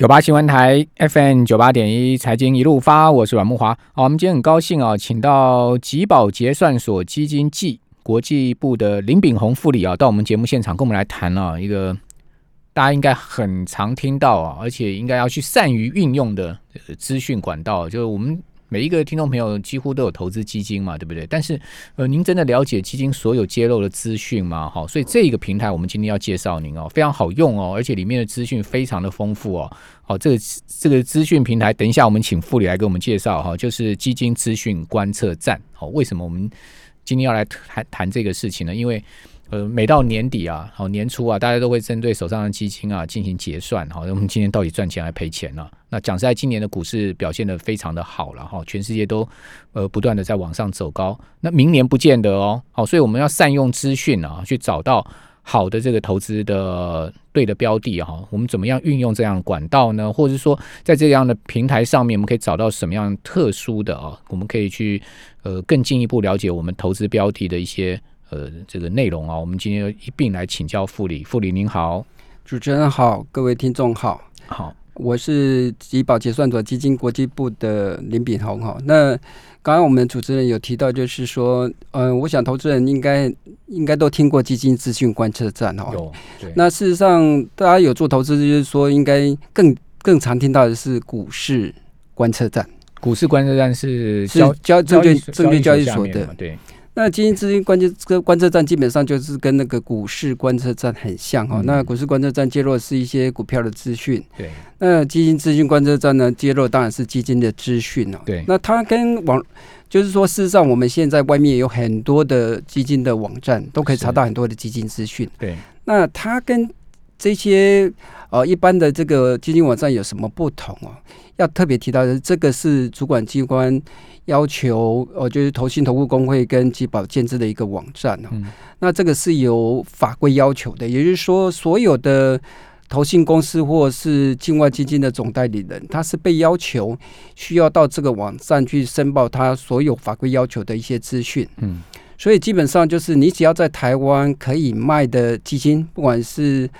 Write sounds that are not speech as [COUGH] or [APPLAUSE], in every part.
九八新闻台 FM 九八点一财经一路发，我是阮木华。好，我们今天很高兴啊，请到吉宝结算所基金暨国际部的林炳宏副理啊，到我们节目现场跟我们来谈啊，一个大家应该很常听到啊，而且应该要去善于运用的资讯管道，就是我们。每一个听众朋友几乎都有投资基金嘛，对不对？但是，呃，您真的了解基金所有揭露的资讯吗？好，所以这一个平台我们今天要介绍您哦，非常好用哦，而且里面的资讯非常的丰富哦。好，这个这个资讯平台，等一下我们请副理来给我们介绍哈，就是基金资讯观测站。好，为什么我们今天要来谈谈这个事情呢？因为呃，每到年底啊，好年初啊，大家都会针对手上的基金啊进行结算。好，我们今年到底赚钱还赔钱呢？那讲实在，今年的股市表现的非常的好了哈，全世界都呃不断的在往上走高。那明年不见得哦。好，所以我们要善用资讯啊，去找到好的这个投资的对的标的哈。我们怎么样运用这样管道呢？或者是说，在这样的平台上面，我们可以找到什么样特殊的啊？我们可以去呃更进一步了解我们投资标的的一些。呃，这个内容啊，我们今天一并来请教副理。副理您好，主持人好，各位听众好。好，我是吉宝结算所基金国际部的林炳宏哈。那刚刚我们主持人有提到，就是说，嗯，我想投资人应该应该都听过基金资讯观测站哈。有。那事实上，大家有做投资，就是说，应该更更常听到的是股市观测站。股市观测站是交交证券证券交易所的，对。那基金资金关键这个观测站基本上就是跟那个股市观测站很像哈。那股市观测站揭露是一些股票的资讯，对。那基金资讯观测站呢，揭露当然是基金的资讯了，对。那它跟网，就是说，事实上我们现在外面有很多的基金的网站，都可以查到很多的基金资讯，对。那它跟这些呃一般的这个基金网站有什么不同哦？要特别提到的，这个是主管机关。要求呃，就是投信投顾工会跟基保建制的一个网站哦。那这个是有法规要求的，也就是说，所有的投信公司或是境外基金的总代理人，他是被要求需要到这个网站去申报他所有法规要求的一些资讯。嗯，所以基本上就是你只要在台湾可以卖的基金，不管是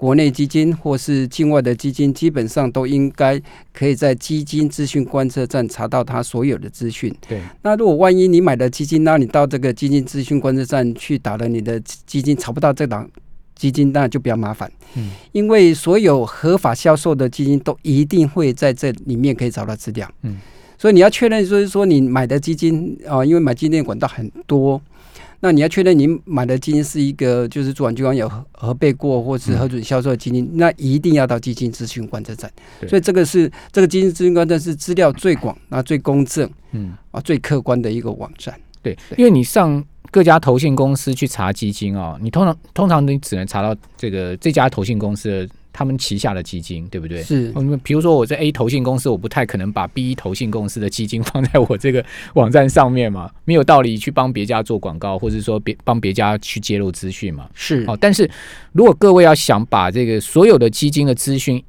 国内基金或是境外的基金，基本上都应该可以在基金资讯观测站查到它所有的资讯。对，那如果万一你买的基金，那你到这个基金资讯观测站去打了你的基金，查不到这档基金，那就比较麻烦。嗯，因为所有合法销售的基金都一定会在这里面可以找到资料。嗯，所以你要确认，就是说你买的基金啊，因为买基金管道很多。那你要确认你买的基金是一个就是主管机关有核备过或是核准销售的基金，那一定要到基金咨询观测站。所以这个是这个基金咨询观测是资料最广、那最公正、嗯啊最客观的一个网站。对，因为你上各家投信公司去查基金哦，你通常通常你只能查到这个这家投信公司的。他们旗下的基金，对不对？是。我们比如说，我在 A 投信公司，我不太可能把 B 投信公司的基金放在我这个网站上面嘛，[LAUGHS] 没有道理去帮别家做广告，或者说别帮别家去揭露资讯嘛。是。哦，但是如果各位要想把这个所有的基金的资讯，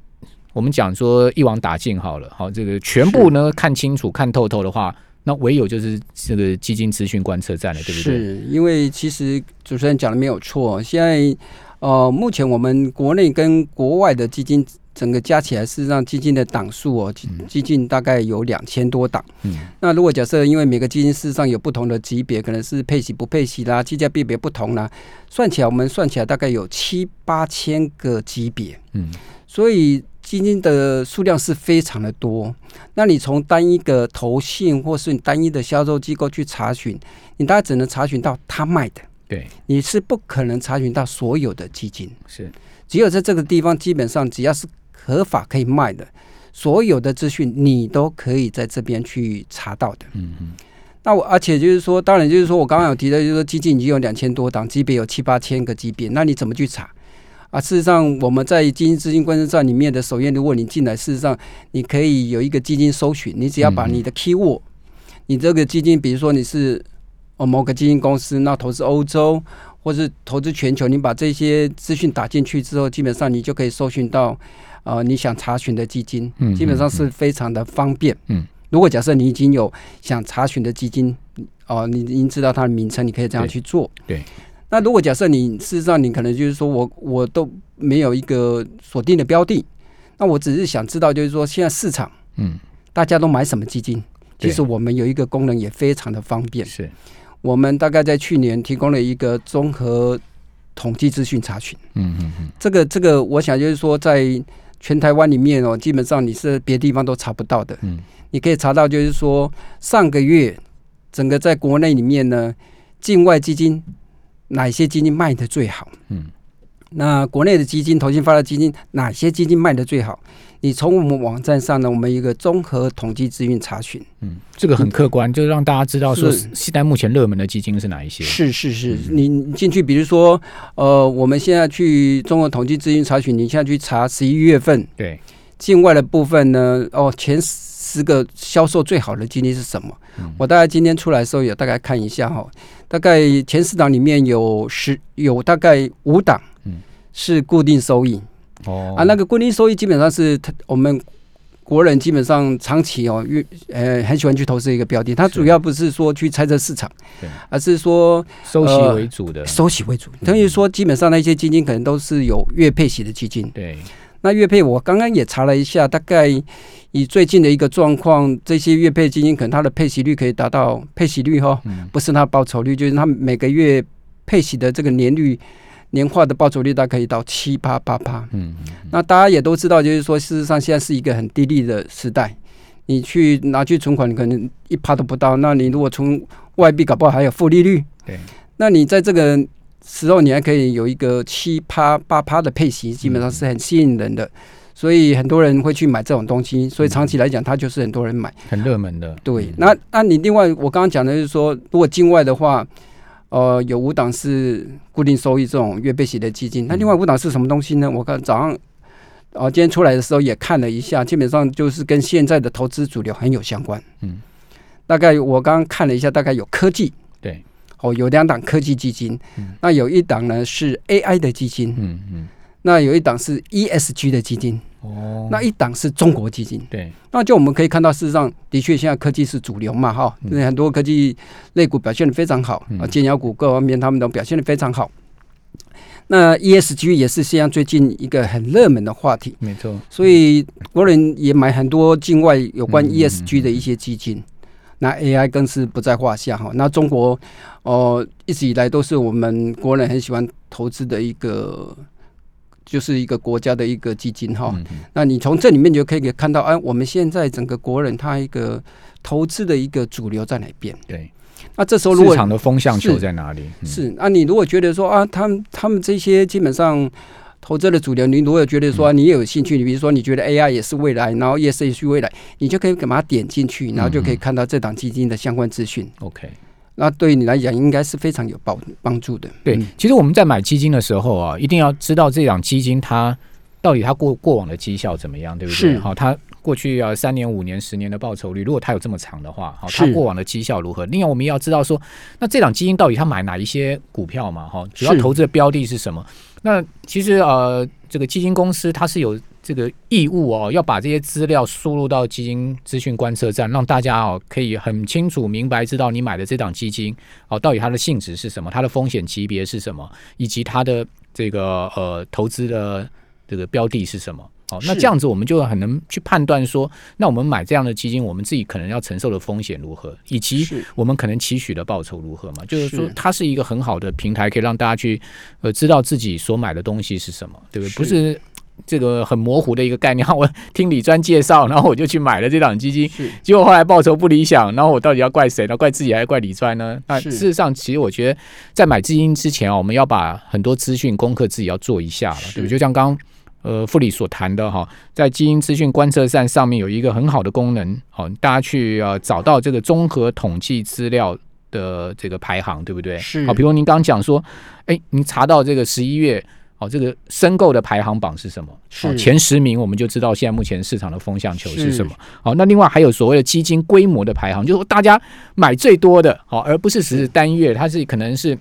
我们讲说一网打尽好了，好，这个全部呢看清楚、看透透的话，那唯有就是这个基金资讯观测站了，对不对？是因为其实主持人讲的没有错，现在。呃，目前我们国内跟国外的基金整个加起来，事实上基金的档数哦，基金大概有两千多档。嗯，那如果假设因为每个基金事实上有不同的级别，可能是配息不配息啦，计价币别不同啦，算起来我们算起来大概有七八千个级别。嗯，所以基金的数量是非常的多。那你从单一的投信或是你单一的销售机构去查询，你大概只能查询到他卖的。对，你是不可能查询到所有的基金，是只有在这个地方，基本上只要是合法可以卖的，所有的资讯你都可以在这边去查到的。嗯嗯。那我而且就是说，当然就是说我刚刚有提到，就是说基金已经有两千多档，级别有七八千个级别，那你怎么去查啊？事实上，我们在基金资金观测站里面的首页，如果你进来，事实上你可以有一个基金搜寻，你只要把你的 keyword，你这个基金，比如说你是。某个基金公司，那投资欧洲或是投资全球，你把这些资讯打进去之后，基本上你就可以搜寻到呃你想查询的基金，嗯基本上是非常的方便。嗯，如果假设你已经有想查询的基金，哦，你已经知道它的名称，你可以这样去做。对。那如果假设你事实上你可能就是说我我都没有一个锁定的标的，那我只是想知道，就是说现在市场，嗯，大家都买什么基金？其实我们有一个功能也非常的方便，是我们大概在去年提供了一个综合统计资讯查询。嗯嗯嗯，这个这个，我想就是说，在全台湾里面哦，基本上你是别地方都查不到的。嗯，你可以查到，就是说上个月整个在国内里面呢，境外基金哪些基金卖的最好？嗯。那国内的基金、投信发的基金，哪些基金卖的最好？你从我们网站上呢，我们一个综合统计资讯查询，嗯，这个很客观，就让大家知道说现在目前热门的基金是哪一些。是是是，你进去，比如说，呃，我们现在去综合统计资讯查询，你现在去查十一月份，对，境外的部分呢，哦，前十个销售最好的基金是什么？我大概今天出来的时候有大概看一下哈，大概前十档里面有十有大概五档。是固定收益哦啊，那个固定收益基本上是我们国人基本上长期哦，越呃很喜欢去投资一个标的。它主要不是说去猜测市场，对，而是说收息为主的，收息为主。等于说，基本上那些基金可能都是有月配息的基金。对，那月配我刚刚也查了一下，大概以最近的一个状况，这些月配基金可能它的配息率可以达到配息率哈，不是它报酬率，就是它每个月配息的这个年率。年化的报酬率大概可以到七八八八，嗯，那大家也都知道，就是说，事实上现在是一个很低利的时代，你去拿去存款，你可能一趴都不到。那你如果从外币搞不好还有负利率，对，那你在这个时候你还可以有一个七趴八趴的配息，基本上是很吸引人的，所以很多人会去买这种东西，所以长期来讲，它就是很多人买，很热门的。对，那那你另外我刚刚讲的就是说，如果境外的话。呃，有五档是固定收益这种月配息的基金，那另外五档是什么东西呢？我看早上，哦，今天出来的时候也看了一下，基本上就是跟现在的投资主流很有相关。嗯，大概我刚刚看了一下，大概有科技，对，哦，有两档科技基金，那有一档呢是 AI 的基金，嗯嗯，那有一档是 ESG 的基金。哦，那一档是中国基金，对，那就我们可以看到，事实上的确现在科技是主流嘛，哈，很多科技类股表现的非常好啊，尖牙股各方面他们都表现的非常好。那 ESG 也是现在最近一个很热门的话题，没错，所以国人也买很多境外有关 ESG 的一些基金，那 AI 更是不在话下哈。那中国哦，一直以来都是我们国人很喜欢投资的一个。就是一个国家的一个基金哈，那你从这里面就可以看到，哎，我们现在整个国人他一个投资的一个主流在哪边？对，那这时候如果市场的风向球在哪里？是，那你如果觉得说啊，他们他们这些基本上投资的主流，你如果觉得说你也有兴趣，你比如说你觉得 AI 也是未来，然后 ES 也是未来，你就可以把它点进去，然后就可以看到这档基金的相关资讯。OK。那对于你来讲，应该是非常有帮帮助的。对，其实我们在买基金的时候啊，一定要知道这档基金它到底它过过往的绩效怎么样，对不对？好，它过去啊三年、五年、十年的报酬率，如果它有这么长的话，好，它过往的绩效如何？另外，我们也要知道说，那这档基金到底它买哪一些股票嘛？哈，主要投资的标的是什么？那其实呃，这个基金公司它是有。这个义务哦，要把这些资料输入到基金资讯观测站，让大家哦可以很清楚明白知道你买的这档基金哦到底它的性质是什么，它的风险级别是什么，以及它的这个呃投资的这个标的是什么。哦，那这样子我们就很能去判断说，那我们买这样的基金，我们自己可能要承受的风险如何，以及我们可能期许的报酬如何嘛？就是说，它是一个很好的平台，可以让大家去呃知道自己所买的东西是什么，对不对？不是。这个很模糊的一个概念，我听李专介绍，然后我就去买了这档基金，结果后来报酬不理想，然后我到底要怪谁呢？怪自己还是怪李专呢？那事实上，其实我觉得在买基金之前啊，我们要把很多资讯功课自己要做一下了，对不对？就像刚呃傅里所谈的哈，在基因资讯观测站上面有一个很好的功能，好，大家去呃找到这个综合统计资料的这个排行，对不对？是好，比如您刚讲说，哎，您查到这个十一月。哦，这个申购的排行榜是什么？是前十名，我们就知道现在目前市场的风向球是什么。好，那另外还有所谓的基金规模的排行，就是大家买最多的，好，而不是只是单月，它是可能是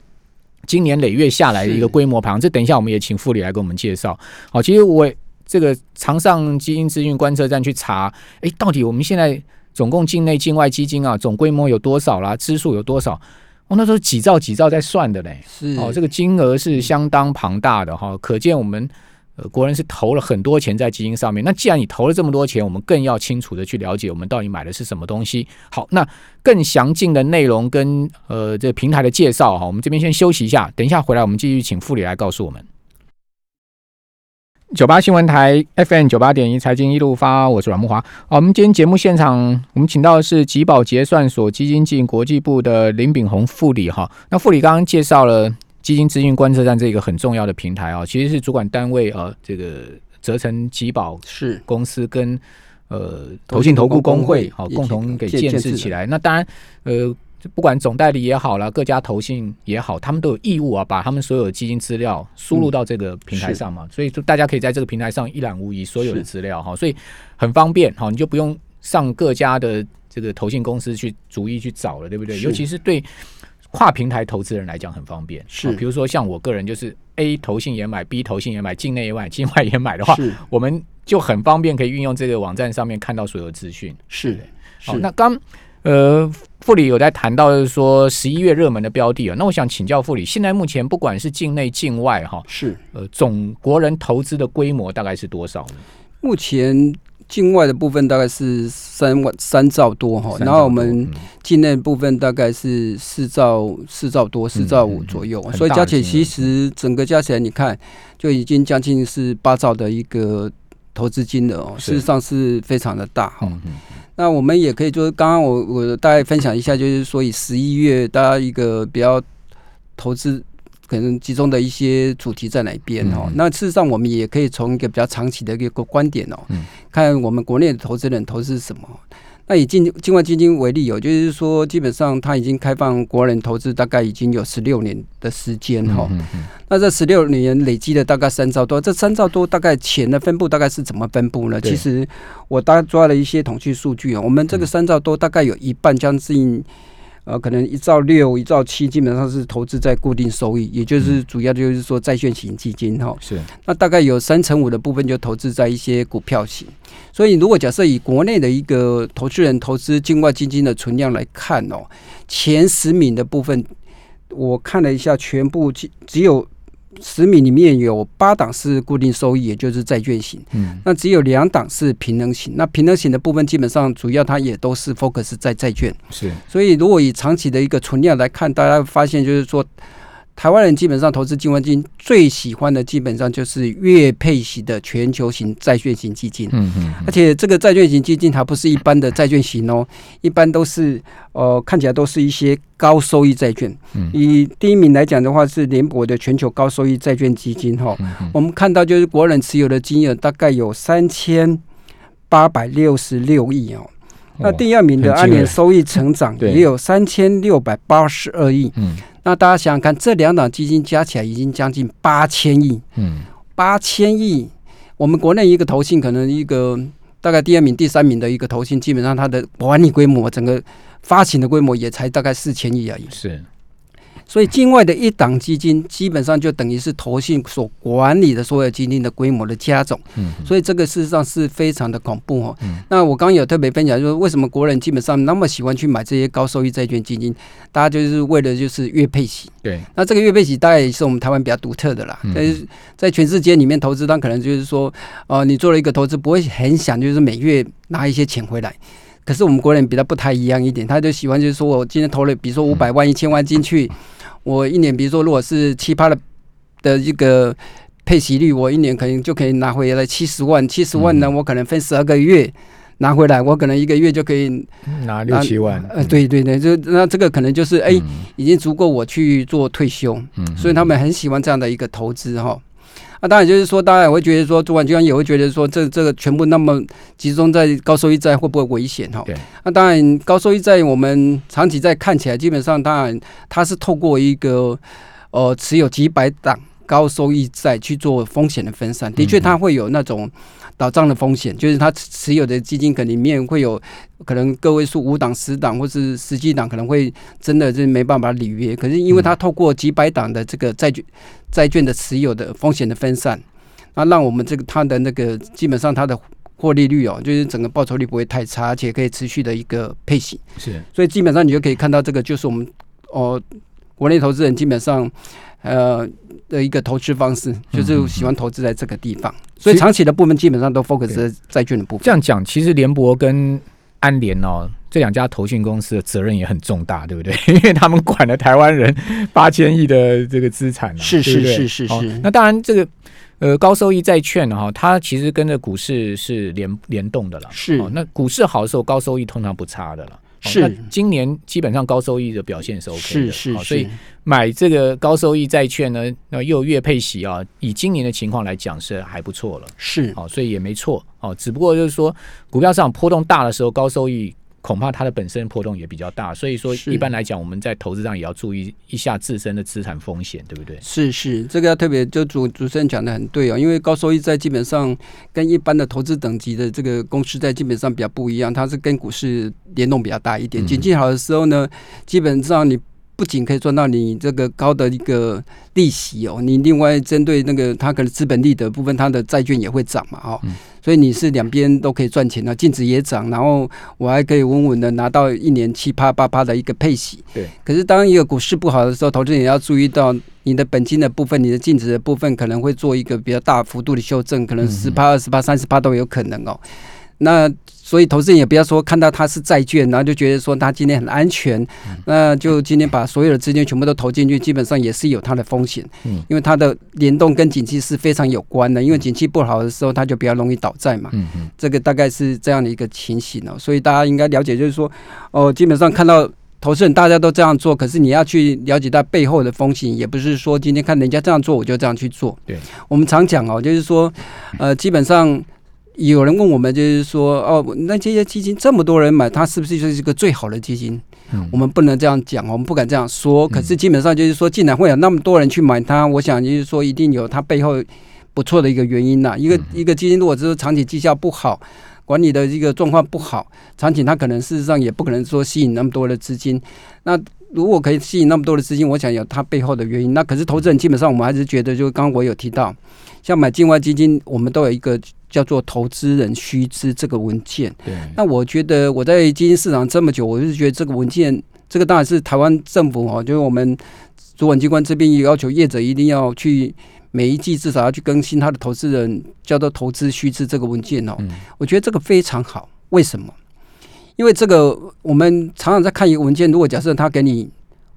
今年累月下来的一个规模排行。这等一下我们也请副理来给我们介绍。好，其实我这个常上基金资讯观测站去查，哎，到底我们现在总共境内境外基金啊，总规模有多少啦？支数有多少？我那时候几兆几兆在算的嘞，是哦，这个金额是相当庞大的哈，可见我们呃，国人是投了很多钱在基金上面。那既然你投了这么多钱，我们更要清楚的去了解我们到底买的是什么东西。好，那更详尽的内容跟呃这平台的介绍哈，我们这边先休息一下，等一下回来我们继续请副理来告诉我们。九八新闻台 FM 九八点一财经一路发，我是阮木华。好，我们今天节目现场，我们请到的是吉宝结算所基金经营国际部的林炳宏副理哈。那副理刚刚介绍了基金资讯观测站这个很重要的平台啊，其实是主管单位呃这个泽成吉宝是公司跟呃投信投顾工会好共同给建制起来。那当然呃。不管总代理也好啦，各家投信也好，他们都有义务啊，把他们所有的基金资料输入到这个平台上嘛。所以就大家可以在这个平台上一览无遗所有的资料哈，所以很方便哈，你就不用上各家的这个投信公司去逐一去找了，对不对？尤其是对跨平台投资人来讲很方便。是，比如说像我个人就是 A 投信也买，B 投信也买，境内也买，境外也买的话，我们就很方便可以运用这个网站上面看到所有资讯。是的，好，那刚。呃，副理有在谈到就是说十一月热门的标的啊，那我想请教副理，现在目前不管是境内境外哈，是。呃总国人投资的规模大概是多少呢？目前境外的部分大概是三万三兆多哈，然后我们境内部分大概是四兆四兆多四兆五左右，所以加起来其实整个加起来你看就已经将近是八兆的一个投资金额哦，事实上是非常的大哈。那我们也可以，就是刚刚我我大概分享一下，就是说以十一月大家一个比较投资可能集中的一些主题在哪边哦。那事实上我们也可以从一个比较长期的一个观点哦，看我们国内的投资人投资什么。那以境境外基金为例，有就是说，基本上它已经开放国人投资，大概已经有十六年的时间哈。那这十六年累积了大概三兆多，这三兆多大概钱的分布大概是怎么分布呢？其实我大概抓了一些统计数据啊，我们这个三兆多大概有一半将近。呃，可能一兆六、一兆七，基本上是投资在固定收益，也就是主要就是说债券型基金哈。是。那大概有三成五的部分就投资在一些股票型。所以，如果假设以国内的一个投资人投资境外基金的存量来看哦，前十名的部分，我看了一下，全部只只有。十米里面有八档是固定收益，也就是债券型。嗯，那只有两档是平衡型。那平衡型的部分，基本上主要它也都是 focus 在债券。是，所以如果以长期的一个存量来看，大家发现就是说。台湾人基本上投资境外基金最喜欢的基本上就是月配息的全球型债券型基金，嗯嗯，而且这个债券型基金它不是一般的债券型哦，[LAUGHS] 一般都是呃看起来都是一些高收益债券。以第一名来讲的话是联博的全球高收益债券基金哈，我们看到就是国人持有的金额大概有三千八百六十六亿哦，那第二名的按年收益成长 [LAUGHS] 也有三千六百八十二亿，嗯。那大家想想看，这两档基金加起来已经将近八千亿，嗯，八千亿。我们国内一个投信，可能一个大概第二名、第三名的一个投信，基本上它的管理规模，整个发行的规模也才大概四千亿而已。是。所以境外的一档基金基本上就等于是投信所管理的所有基金的规模的加总，嗯，所以这个事实上是非常的恐怖哦。那我刚刚有特别分享，就是为什么国人基本上那么喜欢去买这些高收益债券基金，大家就是为了就是月配息。对，那这个月配息大概也是我们台湾比较独特的啦。但是在全世界里面投资，它可能就是说，哦，你做了一个投资，不会很想就是每月拿一些钱回来。可是我们国人比较不太一样一点，他就喜欢就是说我今天投了，比如说五百万、一千万进去。我一年，比如说，如果是七八的的一个配息率，我一年可能就可以拿回来七十万。七十万呢，我可能分十二个月拿回来，我可能一个月就可以拿六七万。呃，对对对，就那这个可能就是哎，已经足够我去做退休。嗯，所以他们很喜欢这样的一个投资哈。那当然就是说，大家也会觉得说，主管机关也会觉得说，这这个全部那么集中在高收益债会不会危险哈？对。那当然，高收益债我们长期在看起来，基本上当然它是透过一个呃持有几百档高收益债去做风险的分散，的确它会有那种。倒账的风险，就是他持有的基金可能里面会有可能个位数五档、十档或是十几档，可能会真的是没办法履约。可是因为他透过几百档的这个债券债券的持有的风险的分散，那让我们这个它的那个基本上它的获利率哦，就是整个报酬率不会太差，而且可以持续的一个配息。是，所以基本上你就可以看到这个就是我们哦。国内投资人基本上呃的一个投资方式，就是喜欢投资在这个地方，所以长期的部分基本上都 focus 在债券的部分。这样讲，其实联博跟安联哦这两家投信公司的责任也很重大，对不对？[LAUGHS] 因为他们管了台湾人八千亿的这个资产，是是是是是。那当然，这个呃高收益债券哈，它其实跟着股市是联联动的了。是，那股市好的时候，高收益通常不差的了。是，今年基本上高收益的表现是 OK 的，是是，所以买这个高收益债券呢，那又月配息啊，以今年的情况来讲是还不错了，是，哦，所以也没错，哦，只不过就是说股票市场波动大的时候，高收益。恐怕它的本身波动也比较大，所以说一般来讲，我们在投资上也要注意一下自身的资产风险，对不对？是是，这个要特别就主主持人讲的很对哦，因为高收益债基本上跟一般的投资等级的这个公司在基本上比较不一样，它是跟股市联动比较大一点。经济好的时候呢，基本上你不仅可以赚到你这个高的一个利息哦，你另外针对那个它可能资本利得部分，它的债券也会涨嘛，哈。所以你是两边都可以赚钱的，净值也涨，然后我还可以稳稳的拿到一年七八八八的一个配息。对。可是当一个股市不好的时候，投资人也要注意到你的本金的部分、你的净值的部分可能会做一个比较大幅度的修正，可能十趴、二十趴、三十趴都有可能哦。那所以投资人也不要说看到它是债券，然后就觉得说它今天很安全，那就今天把所有的资金全部都投进去，基本上也是有它的风险。嗯，因为它的联动跟景气是非常有关的，因为景气不好的时候，它就比较容易倒债嘛。嗯嗯，这个大概是这样的一个情形哦。所以大家应该了解，就是说，哦，基本上看到投资人大家都这样做，可是你要去了解到背后的风险，也不是说今天看人家这样做我就这样去做。对，我们常讲哦，就是说，呃，基本上。有人问我们，就是说，哦，那这些基金这么多人买，它是不是就是一个最好的基金？我们不能这样讲，我们不敢这样说。可是基本上就是说，竟然会有那么多人去买它，我想就是说，一定有它背后不错的一个原因呐。一个一个基金如果是长期绩效不好，管理的一个状况不好，长期它可能事实上也不可能说吸引那么多的资金。那如果可以吸引那么多的资金，我想有它背后的原因。那可是投资人基本上我们还是觉得，就刚刚我有提到，像买境外基金，我们都有一个。叫做投资人须知这个文件。对。那我觉得我在基金市场这么久，我是觉得这个文件，这个当然是台湾政府哦，就是我们主管机关这边也要求业者一定要去每一季至少要去更新他的投资人叫做投资须知这个文件哦。嗯。我觉得这个非常好，为什么？因为这个我们常常在看一个文件，如果假设他给你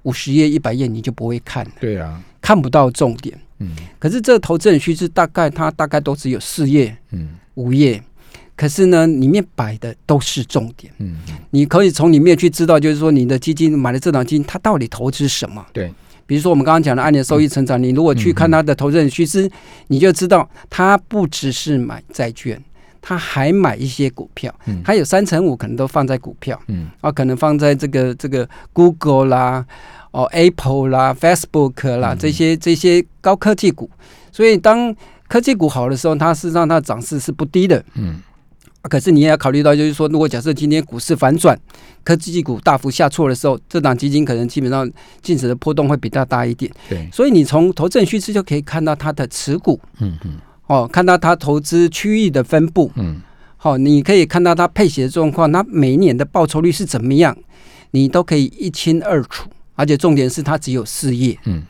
五十页、一百页，你就不会看。对啊。看不到重点。嗯，可是这个投资人须知大概它大概都只有四页，嗯，五页，可是呢，里面摆的都是重点，嗯，你可以从里面去知道，就是说你的基金买的这档基金，它到底投资什么？对，比如说我们刚刚讲的按年收益成长，你如果去看它的投资人须知，你就知道它不只是买债券，它还买一些股票，嗯，还有三成五可能都放在股票，嗯，啊，可能放在这个这个 Google 啦。哦，Apple 啦，Facebook 啦，这些这些高科技股，所以当科技股好的时候，它事实上它的涨势是不低的。嗯，可是你也要考虑到，就是说，如果假设今天股市反转，科技股大幅下挫的时候，这档基金可能基本上净值的波动会比较大一点。对，所以你从投证趋势就可以看到它的持股。嗯嗯。哦，看到它投资区域的分布。嗯。好，你可以看到它配息的状况，它每一年的报酬率是怎么样，你都可以一清二楚。而且重点是它只有四页，嗯，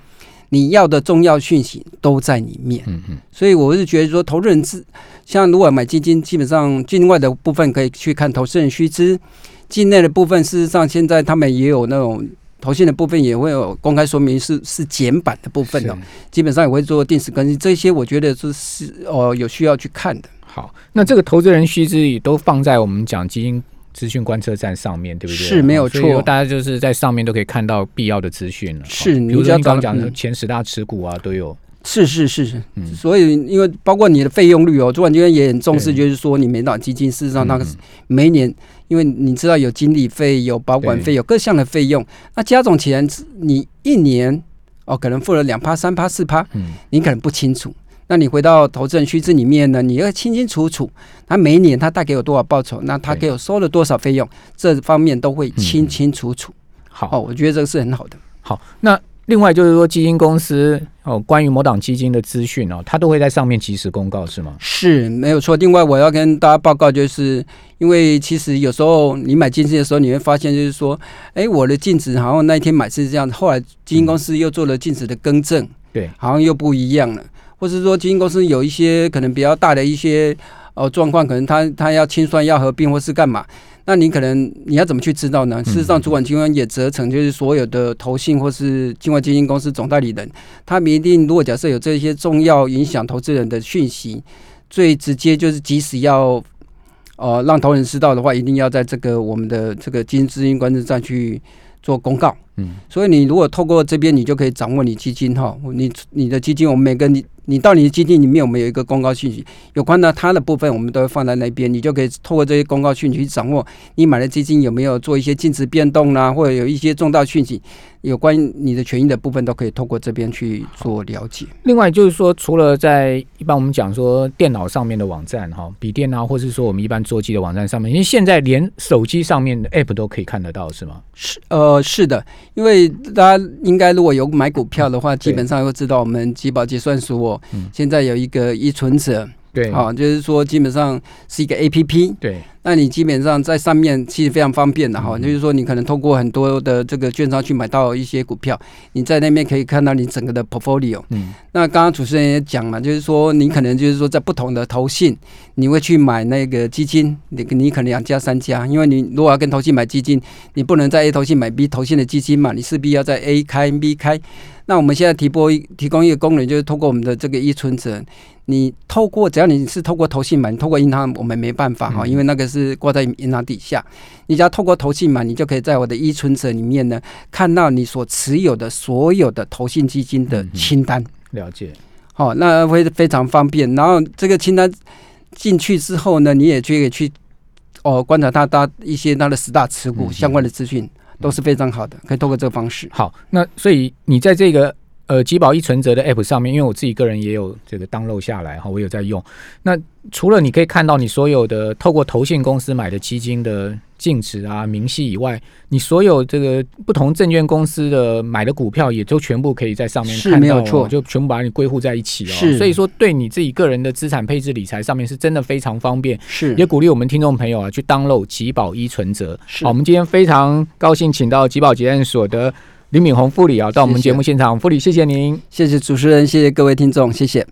你要的重要讯息都在里面，嗯嗯，所以我是觉得说，投资人资像如果买基金，基本上境外的部分可以去看投资人须知，境内的部分事实上现在他们也有那种投信的部分也会有公开说明是是简版的部分的，基本上也会做定时更新，这些我觉得是是哦有需要去看的。好，那这个投资人须知也都放在我们讲基金。资讯观测站上面对不对？是没有错，大家就是在上面都可以看到必要的资讯了。是，比如说你刚刚讲的前十大持股啊，都有。是是是是，所以因为包括你的费用率哦，主管机关也很重视，就是说你每档基金事实上那个每年，因为你知道有经理费、有保管费、有各项的费用，那加总起来，你一年哦可能付了两趴、三趴、四趴，嗯，你可能不清楚。那你回到投资人须知里面呢？你要清清楚楚，他每一年他带给我多少报酬，那他给我收了多少费用，这方面都会清清楚楚。好，我觉得这个是很好的。好，那另外就是说，基金公司哦，关于某档基金的资讯哦，它都会在上面及时公告，是吗？是没有错。另外，我要跟大家报告，就是因为其实有时候你买基金的时候，你会发现就是说，哎，我的净值好像那一天买是这样，后来基金公司又做了净值的更正，对，好像又不一样了，或是说基金公司有一些可能比较大的一些呃状况，可能他他要清算、要合并或是干嘛。那你可能你要怎么去知道呢？事实上，主管机关也责成，就是所有的投信或是境外基金公司总代理人，他们一定如果假设有这些重要影响投资人的讯息，最直接就是即使要呃让投人知道的话，一定要在这个我们的这个基金资金管理站去做公告。嗯，所以你如果透过这边，你就可以掌握你基金哈，你你的基金，我们每个你。你到你的基金里面，我们有一个公告信息，有关的它的部分，我们都会放在那边，你就可以透过这些公告讯息去掌握你买的基金有没有做一些净值变动啦，或者有一些重大讯息，有关你的权益的部分，都可以透过这边去做了解。另外就是说，除了在一般我们讲说电脑上面的网站哈，笔电啊，或是说我们一般座机的网站上面，因为现在连手机上面的 App 都可以看得到，是吗？是呃是的，因为大家应该如果有买股票的话，基本上会知道我们集保结算所。现在有一个依存者，对，啊，就是说基本上是一个 A P P，对。那你基本上在上面其实非常方便的哈，就是说你可能通过很多的这个券商去买到一些股票，你在那边可以看到你整个的 portfolio。嗯。那刚刚主持人也讲嘛，就是说你可能就是说在不同的投信，你会去买那个基金，你你可能两家三家，因为你如果要跟投信买基金，你不能在 A 投信买 B 投信的基金嘛，你势必要在 A 开 B 开。那我们现在提拨提供一个功能，就是通过我们的这个依存者，你透过只要你是透过投信买，你透过银行我们没办法哈，因为那个是挂在银行底下。你只要透过投信嘛，你就可以在我的依存者里面呢，看到你所持有的所有的投信基金的清单。了解，好，那会非常方便。然后这个清单进去之后呢，你也可以去哦观察它它一些它的十大持股相关的资讯。都是非常好的，可以透过这个方式。好，那所以你在这个呃吉宝一存折的 App 上面，因为我自己个人也有这个 download 下来哈，我有在用。那除了你可以看到你所有的透过投信公司买的基金的。净值啊，明细以外，你所有这个不同证券公司的买的股票，也都全部可以在上面看到，错，就全部把你归户在一起哦。是，所以说对你自己个人的资产配置理财上面是真的非常方便。是，也鼓励我们听众朋友啊去 download 吉宝一存折。是，好，我们今天非常高兴请到吉宝结案所的林敏宏副理啊到我们节目现场，副理谢谢您，谢谢主持人，谢谢各位听众，谢谢。